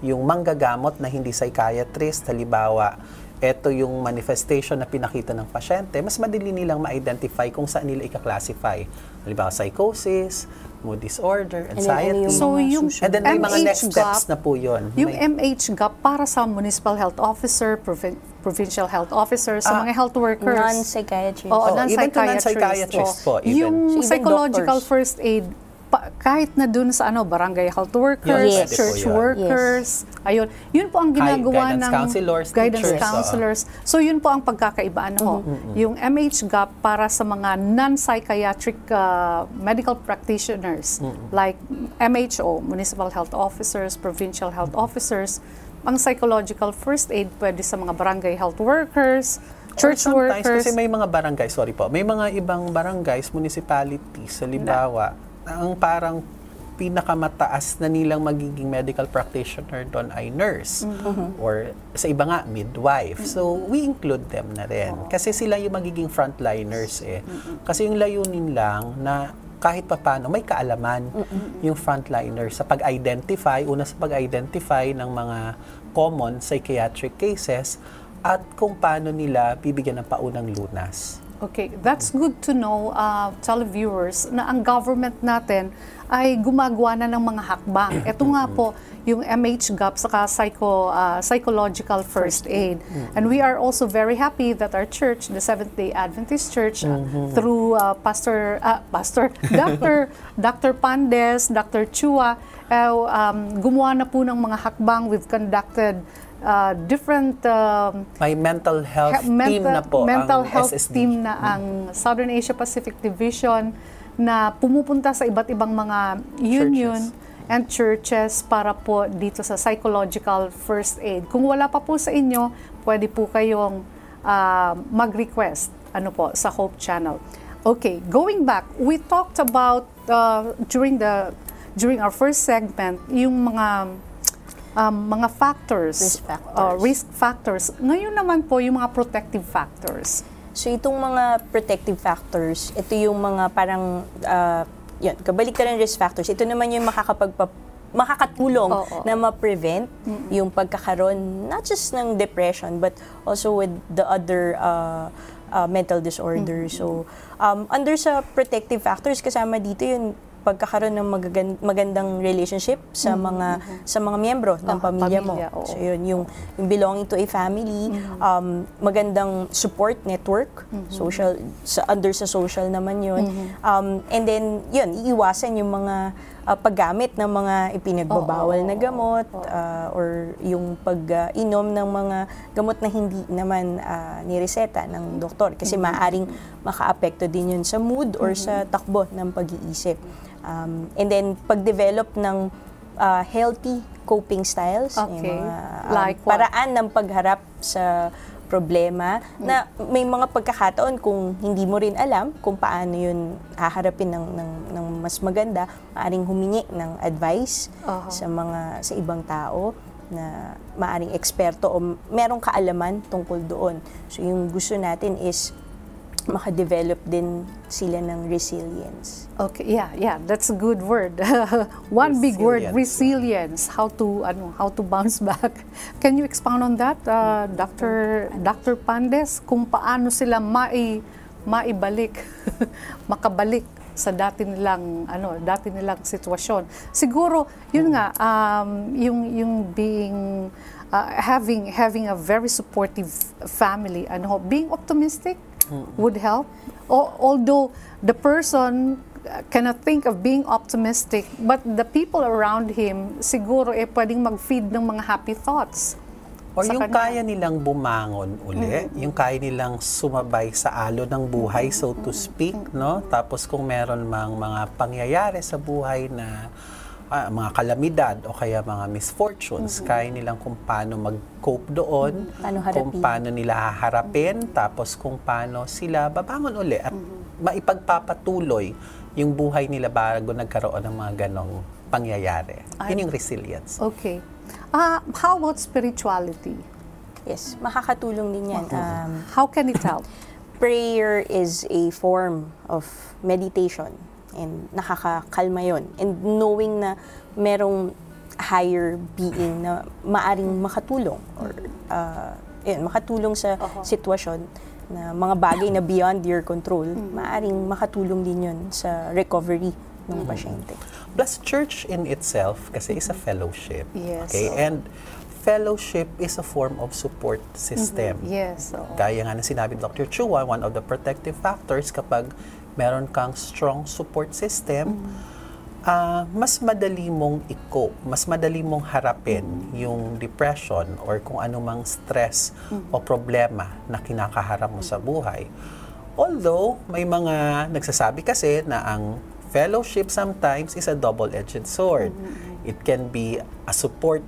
yung manggagamot na hindi psychiatrist, halimbawa, ito yung manifestation na pinakita ng pasyente, mas madali nilang ma-identify kung saan nila i-classify. Halimbawa, psychosis, mood disorder, And then, ano anxiety. yung So, mga yung? And then may mga next MHGAP, steps na po yun. Yung May- MHGAP para sa municipal health officer, provin- provincial health officer, sa Ah, mga health workers. Non-psychiatrist. Oo, Oh, even to non-psychiatrist. non-psychiatrist po, even. Yung So, even psychological doctors. first aid, pa- kahit na dun sa ano, barangay health workers, Yes. church yun. workers, ayun, yun po ang ginagawa guidance ng counselors, guidance teachers, counselors. So yun po ang pagkakaibaan ho. Yung MHGAP para sa mga non-psychiatric uh, medical practitioners like MHO, municipal health officers, provincial health officers, ang psychological first aid pwede sa mga barangay health workers, Or church sometimes, workers. kasi may mga barangay, sorry po, may mga ibang barangays, municipalities, halimbawa, ang parang pinakamataas na nilang magiging medical practitioner doon ay nurse or sa iba nga midwife. So we include them na rin kasi sila yung magiging frontliners eh. Kasi yung layunin lang na kahit papano may kaalaman yung frontliner sa pag-identify, una sa pag-identify ng mga common psychiatric cases at kung paano nila bibigyan ng paunang lunas. Okay, that's good to know, uh, televiewers, na ang government natin ay gumagawa na ng mga hakbang. Ito nga po, yung MHGAP saka psycho, uh, psychological first aid. And we are also very happy that our church, the Seventh-day Adventist Church, uh, through uh, Pastor, uh, Pastor, Dr. Dr. Pandes, Dr. Chua, uh, um, gumawa na po ng mga hakbang. We've conducted uh, different um, May mental health He- team na po mental ang health SSD. team na ang Southern Asia Pacific Division na pumupunta sa iba't ibang mga union and churches para po dito sa psychological first aid. Kung wala pa po sa inyo, pwede po kayong ah, mag-request ano po sa Hope Channel. Okay, going back, we talked about uh, during the during our first segment yung mga um, mga factors, Risk factors. uh, risk factors. Ngayon naman po yung mga protective factors. So itong mga protective factors, ito yung mga parang, uh, yun, kabalik ka ng risk factors. Ito naman yung makakapagpa makakatulong Oo. na ma-prevent yung pagkakaroon not just ng depression but also with the other uh, uh, mental disorders. So um, under sa protective factors kasama dito yun pagkakaroon ng magandang relationship sa mga sa mga miyembro ng Ah, pamilya, pamilya, mo. oo. So yun yung, yung belonging to a family, um, magandang support network, social sa under sa social naman yun. Um, and then yun, iiwasan yung mga uh, paggamit ng mga ipinagbabawal Oo, na gamot oo. uh, or yung pag-inom ng mga gamot na hindi naman uh, nireseta ng doktor kasi maaring makaapekto din yun sa mood or sa takbo ng pag-iisip. Um, and then pag-develop ng uh, healthy coping styles, yung Okay. mga um, Like what? paraan ng pagharap sa problema na may mga pagkakataon kung hindi mo rin alam kung paano yun haharapin ng, ng, ng mas maganda, maaring humingi ng advice Aha. sa mga sa ibang tao. na maaring eksperto o merong kaalaman tungkol doon. So yung gusto natin is makadevelop din sila ng resilience. Okay, yeah, yeah, that's a good word. One big word, resilience. How to ano, how to bounce back. Can you expound on that, uh, Dr. Dr. Pandes, kung paano sila mai maibalik, makabalik sa dati nilang ano, dati nilang sitwasyon. Siguro, yun nga um, yung yung being uh, having having a very supportive family, ano, being optimistic would help. O, although the person cannot think of being optimistic, but the people around him siguro eh pwedeng mag-feed ng mga happy thoughts. Or yung kanya. kaya nilang bumangon uli, yung kaya nilang sumabay sa alo ng buhay, so to speak, no? Tapos kung meron mang mga pangyayari sa buhay na ah, mga kalamidad o kaya mga misfortunes, kaya nilang kung paano mag-cope doon, Paano kung paano nila haharapin, tapos kung paano sila babangon uli at maipagpapatuloy yung buhay nila bago nagkaroon ng mga ganong pangyayari. Yun yung resilience. Okay. Ah, how about spirituality? Yes, makakatulong din yan. Um, How can it help? prayer is a form of meditation and nakakakalma yon and knowing na merong higher being na maaring makatulong or uh, yun, makatulong sa sitwasyon na mga bagay na beyond your control, maaring makatulong din yun sa recovery ng pasyente. Plus, church in itself kasi is a fellowship. Yes. Okay? And fellowship is a form of support system. yes. oo. Gaya nga ng sinabi ni Dr. Chua, one of the protective factors kapag meron kang strong support system, ah, mas madali mong i-cope, mas madali mong harapin yung depression or kung anumang stress o problema na kinakaharap mo sa buhay. Although, may mga nagsasabi kasi na ang fellowship sometimes is a double-edged sword. It can be a support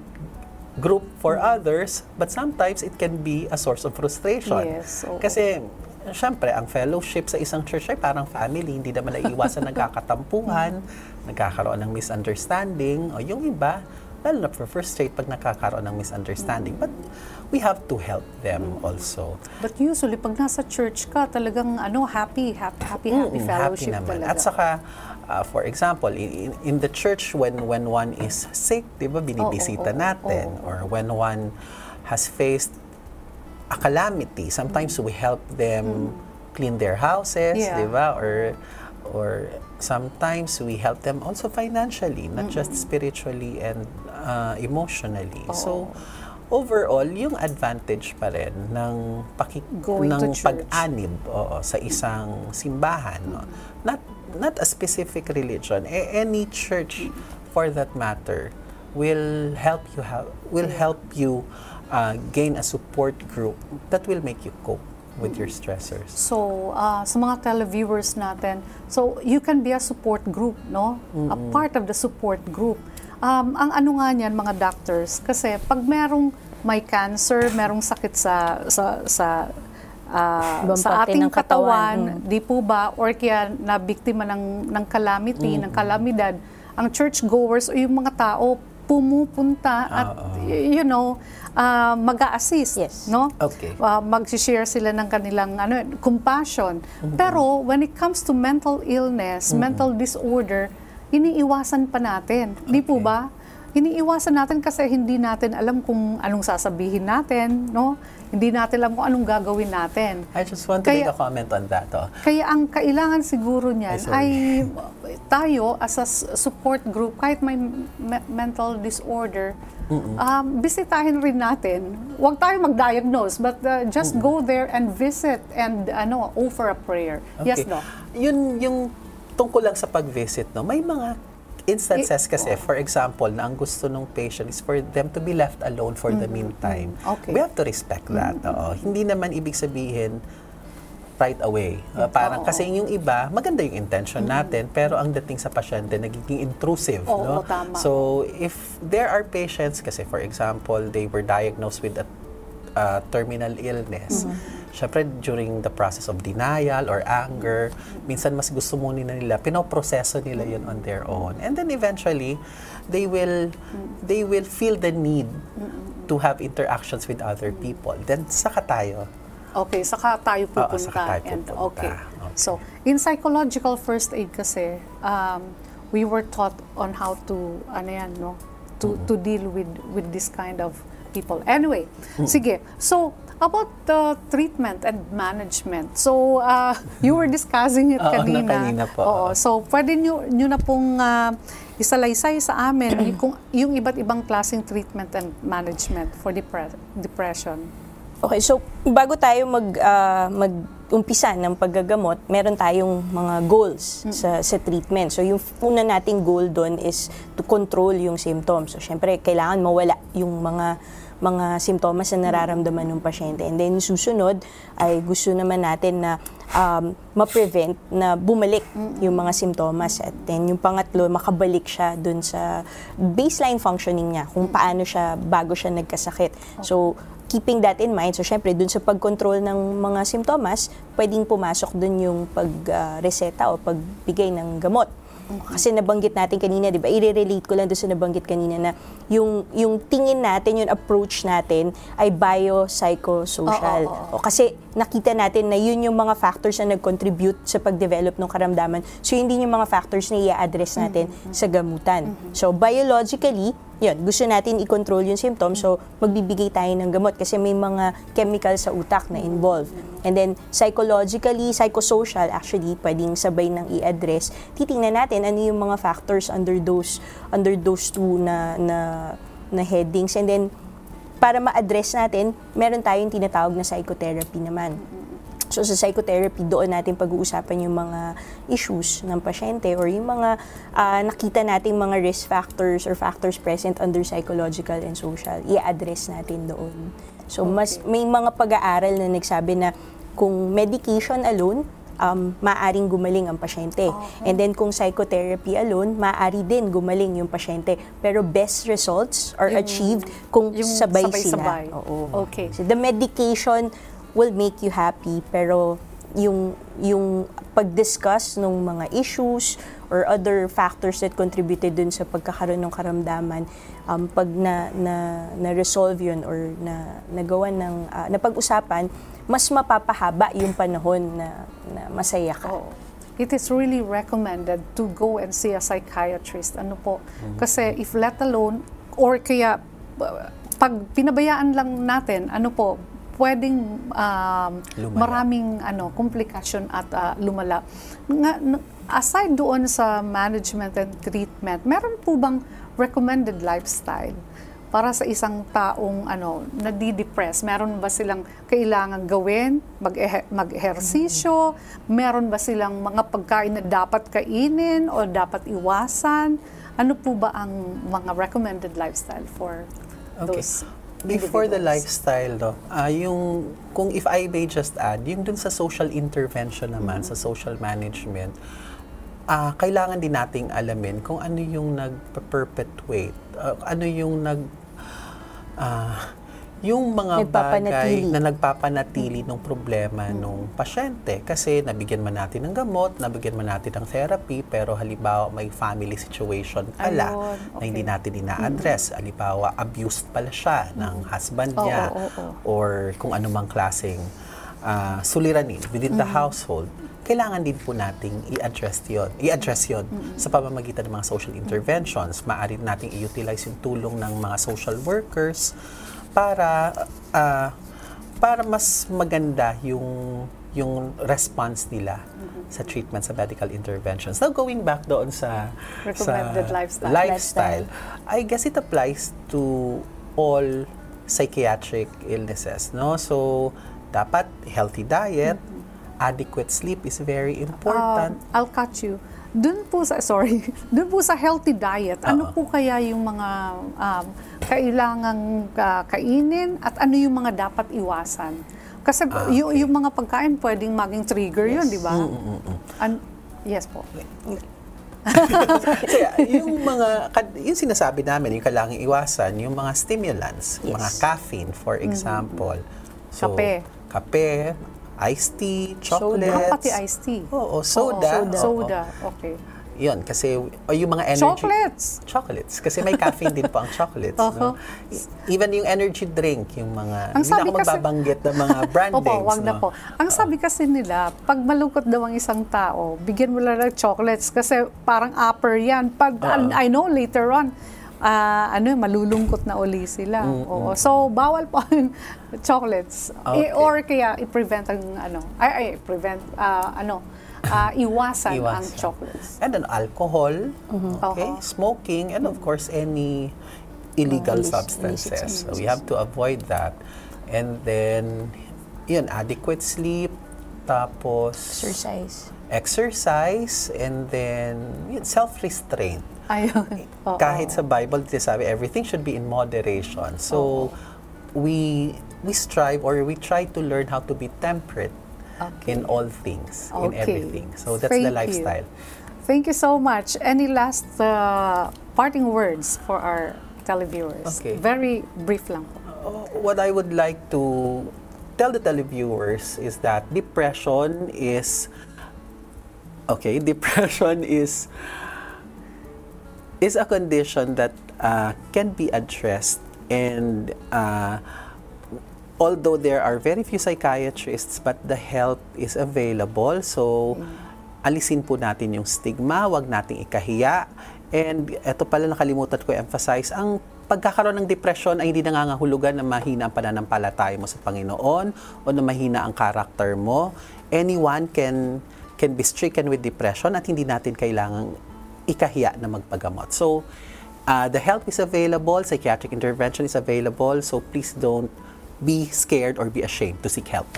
group for others, but sometimes it can be a source of frustration. Yes, oo. Kasi, syempre, ang fellowship sa isang church ay parang family, hindi naman naiiwasan nagkakatampuhan, nagkakaroon ng misunderstanding, o yung iba, lalo na frustrate pag nakakaroon ng misunderstanding. But we have to help them also. But usually, pag nasa church ka, talagang ano, happy, happy, happy, happy Mm, fellowship naman. talaga. At saka, uh, for example, in, in the church, when when one is sick, di ba, binibisita oo, natin. oo. Or when one has faced a calamity, sometimes we help them clean their houses. Yeah. di ba? Or, or sometimes we help them also financially, not just spiritually and uh, emotionally. So, overall, yung advantage pa rin ng, paki- Going to ng pag-anib oo, sa isang simbahan. No? Not, not a specific religion. A- any church, for that matter, will help you have, will help you uh, gain a support group that will make you cope with your stressors. So, ah, sa mga televiewers natin, so you can be a support group, no? A part of the support group. Um, ang ano nga niyan, mga doctors, kasi pag merong may cancer, merong sakit sa sa sa ah, Ibang sa ating ng katawan, katawan, di po ba, or kaya na biktima ng, ng calamity, ng kalamidad, ang churchgoers o yung mga tao pumupunta at, y- you know, ah, mag-a-assist, Yes. no? Okay. uh, mag-share sila ng kanilang ano, compassion. Pero when it comes to mental illness, mental disorder, iniiwasan pa natin. Di po Okay. ba? Iniiwasan natin kasi hindi natin alam kung anong sasabihin natin, no? Hindi natin alam kung anong gagawin natin. I just want to Kaya- make a comment on that. Oh. Kaya ang kailangan siguro niyan Ay, ay tayo as a support group, kahit may me- mental disorder, um, bisitahin rin natin. Huwag tayo mag-diagnose, but uh, just go there and visit and ano offer a prayer. Yes, Doc? Yun yung tungkol lang sa pag-visit, no? May mga instances kasi, for example, na ang gusto ng patient is for them to be left alone for the meantime. Okay. We have to respect that. oo. Hindi naman ibig sabihin right away. Uh, parang Oo. kasi yung iba, maganda yung intention natin, pero ang dating sa pasyente, nagiging intrusive. Oo, no? tama. So, if there are patients, kasi for example, they were diagnosed with a uh, terminal illness, syempre during the process of denial or anger, minsan mas gusto mo nila nila, pinoproseso nila yun on their own. And then eventually, they will they will feel the need to have interactions with other people. Then saka tayo. Okay, saka tayo Oo, pupunta. saka tayo And, pupunta. okay. Okay. So, in psychological first aid kasi, um, we were taught on how to, ano yan, no? To, to deal with, with this kind of people. Anyway, sige. So, about the treatment and management. So, uh, you were discussing it Oo, na kanina. kanina po. Oo. So, pwede nyo, nyo na pong uh, isalaysay sa amin yung, kung, yung iba't ibang klaseng treatment and management for depre- depression. Okay, so bago tayo mag ah, mag-umpisa ng paggagamot, meron tayong mga goals sa sa treatment. So yung una nating goal doon is to control yung symptoms. So syempre kailangan mawala yung mga mga simptomas na nararamdaman ng pasyente. And then susunod ay gusto naman natin na um, ma-prevent na bumalik yung mga simptomas. At then yung pangatlo, makabalik siya dun sa baseline functioning niya, kung paano siya bago siya nagkasakit. So keeping that in mind, so syempre dun sa pag-control ng mga simptomas, pwedeng pumasok dun yung pag-reseta o pagbigay ng gamot. Kasi nabanggit natin kanina, di ba? I-relate ko lang doon sa nabanggit kanina na yung, yung tingin natin, yung approach natin ay biopsychosocial. Oo, oo, oo. O kasi nakita natin na yun yung mga factors na nag-contribute sa pag-develop ng karamdaman. So hindi yung mga factors na i-address natin sa gamutan. So biologically, yun, gusto natin i-control yung symptoms, so magbibigay tayo ng gamot kasi may mga chemical sa utak na involved. And then, psychologically, psychosocial, actually, pwedeng sabay nang i-address. Titingnan natin ano yung mga factors under those, under those two na, na, na headings. And then, para ma-address natin, meron tayong tinatawag na psychotherapy naman. So sa psychotherapy, doon natin pag-uusapan yung mga issues ng pasyente or yung mga ah, nakita nating mga risk factors or factors present under psychological and social, i-address natin doon. So mas may mga pag-aaral na nagsabi na kung medication alone, um, maaring gumaling ang pasyente. And then kung psychotherapy alone, maaari din gumaling yung pasyente. Pero best results are achieved kung yung sabay, sabay-sabay. sila. Oo. Okay. So the medication will make you happy pero yung yung pag-discuss ng mga issues or other factors that contributed dun sa pagkakaroon ng karamdaman um, pag na, na, na-resolve yun or na nagawa ng ah, napag-usapan mas mapapahaba yung panahon na, na masaya ka. Oo. It is really recommended to go and see a psychiatrist. Ano po? Kasi if let alone, or kaya uh, pag pinabayaan lang natin, ano po, pwedeng um, Lumala. maraming ano komplikasyon at uh, lumala. Nga, aside doon sa management and treatment, meron po bang recommended lifestyle para sa isang taong ano nadidepress meron ba silang kailangan gawin mag mag-ehersisyo meron ba silang mga pagkain na dapat kainin o dapat iwasan ano po ba ang mga recommended lifestyle for Okay. those Before the lifestyle, no, ah, yung, kung if I may just add, yung dun sa social intervention naman, sa social management, ah, kailangan din nating alamin kung ano yung nag-perpetuate, ah, ano yung nag, ah, yung mga bagay na nagpapanatili ng problema nung pasyente. Kasi nabigyan man natin ng gamot, nabigyan man natin ng therapy, pero halimbawa may family situation pala Ayun, na hindi okay. natin ina-address. Halimbawa, abused pala siya ng husband Oo, niya oo, oo. or kung anumang klaseng ah, suliranin within the household. Kailangan din po nating i-address yon, i-address yon sa pamamagitan ng mga social interventions. Maaari nating i-utilize yung tulong ng mga social workers para ah, para mas maganda yung yung response nila sa treatment sa medical interventions. Now going back doon sa Recommended sa lifestyle. lifestyle, I guess it applies to all psychiatric illnesses, no? So dapat healthy diet, adequate sleep is very important. Um, I'll cut you. Doon po sa, sorry, doon po sa healthy diet, ano Oo. po kaya yung mga um, kailangang uh, kainin at ano yung mga dapat iwasan? Kasi Ah, yung, yung mga pagkain pwedeng maging trigger yun, di ba? Mm, mm, mm. An- yes po. Kaya yung mga, kad- yung sinasabi namin, yung kailangang iwasan, yung mga stimulants, Yes. mga caffeine, for example. So, Kape. Kape, iced tea, chocolates. Ah, pati iced tea. Oo, soda. Oo. soda. Okay. Yun, kasi o yung mga energy... Chocolates. Chocolates. Kasi may caffeine din po ang chocolates. Oho. no? Even yung energy drink, yung mga... Ang hindi na sabi ako kasi- magbabanggit ng mga brand Opo, names. wag na no? po. Ang sabi kasi nila, pag malungkot daw ang isang tao, bigyan mo lang ng chocolates kasi parang upper yan. Pag, Oo. I know later on, ah, ano, malulungkot na uli sila. Oo. So, bawal po ang chocolates. I- Okay. or kaya i-prevent ang ano, ay, ay prevent, ah, ano, ah, iwasan, ang Iwasan. chocolates. And then alcohol, okay, Oo. smoking, and of course any illegal illicit- substances. illicit So we have to avoid that. And then, yun, adequate sleep, tapos Exercise. exercise, and then yun, self-restraint. Ayun. Kahit sa Bible, sabi everything should be in moderation. So, we we strive or we try to learn how to be temperate Okay. in all things, in everything. So that's Thank the lifestyle. Thank you so much. Any last uh, parting words for our televiewers? Okay. Very brief lang po. Uh, what I would like to tell the televiewers is that depression is okay. Depression is is a condition that uh, can be addressed, and uh, although there are very few psychiatrists, but the help is available. So, alisin po natin yung stigma, wag nating ikahiya. And eto pala nakalimutan ko emphasize, ang pagkakaroon ng depression ay hindi nangangahulugan na mahina ang pananampalataya mo sa Panginoon o na mahina ang karakter mo. Anyone can can be stricken with depression at hindi natin kailangang ikahiya na magpagamot. So, uh, the help is available, psychiatric intervention is available, so please don't be scared or be ashamed to seek help.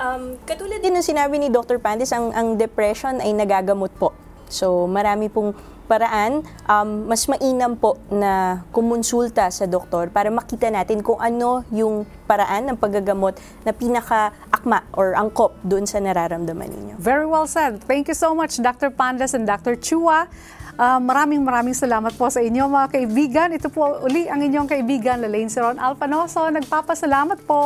Um, katulad din ng sinabi ni Dr. Pandis, ang, ang depression ay nagagamot po. So, marami pong paraan, um, mas mainam po na kumonsulta sa doktor para makita natin kung ano yung paraan ng paggagamot na pinaka-akma or angkop doon sa nararamdaman ninyo. Very well said. Thank you so much, Dr. Pandas and Dr. Chua. Uh, maraming maraming salamat po sa inyo mga kaibigan. Ito po uli ang inyong kaibigan, Lalaine Siron Alpanoso. Nagpapasalamat po.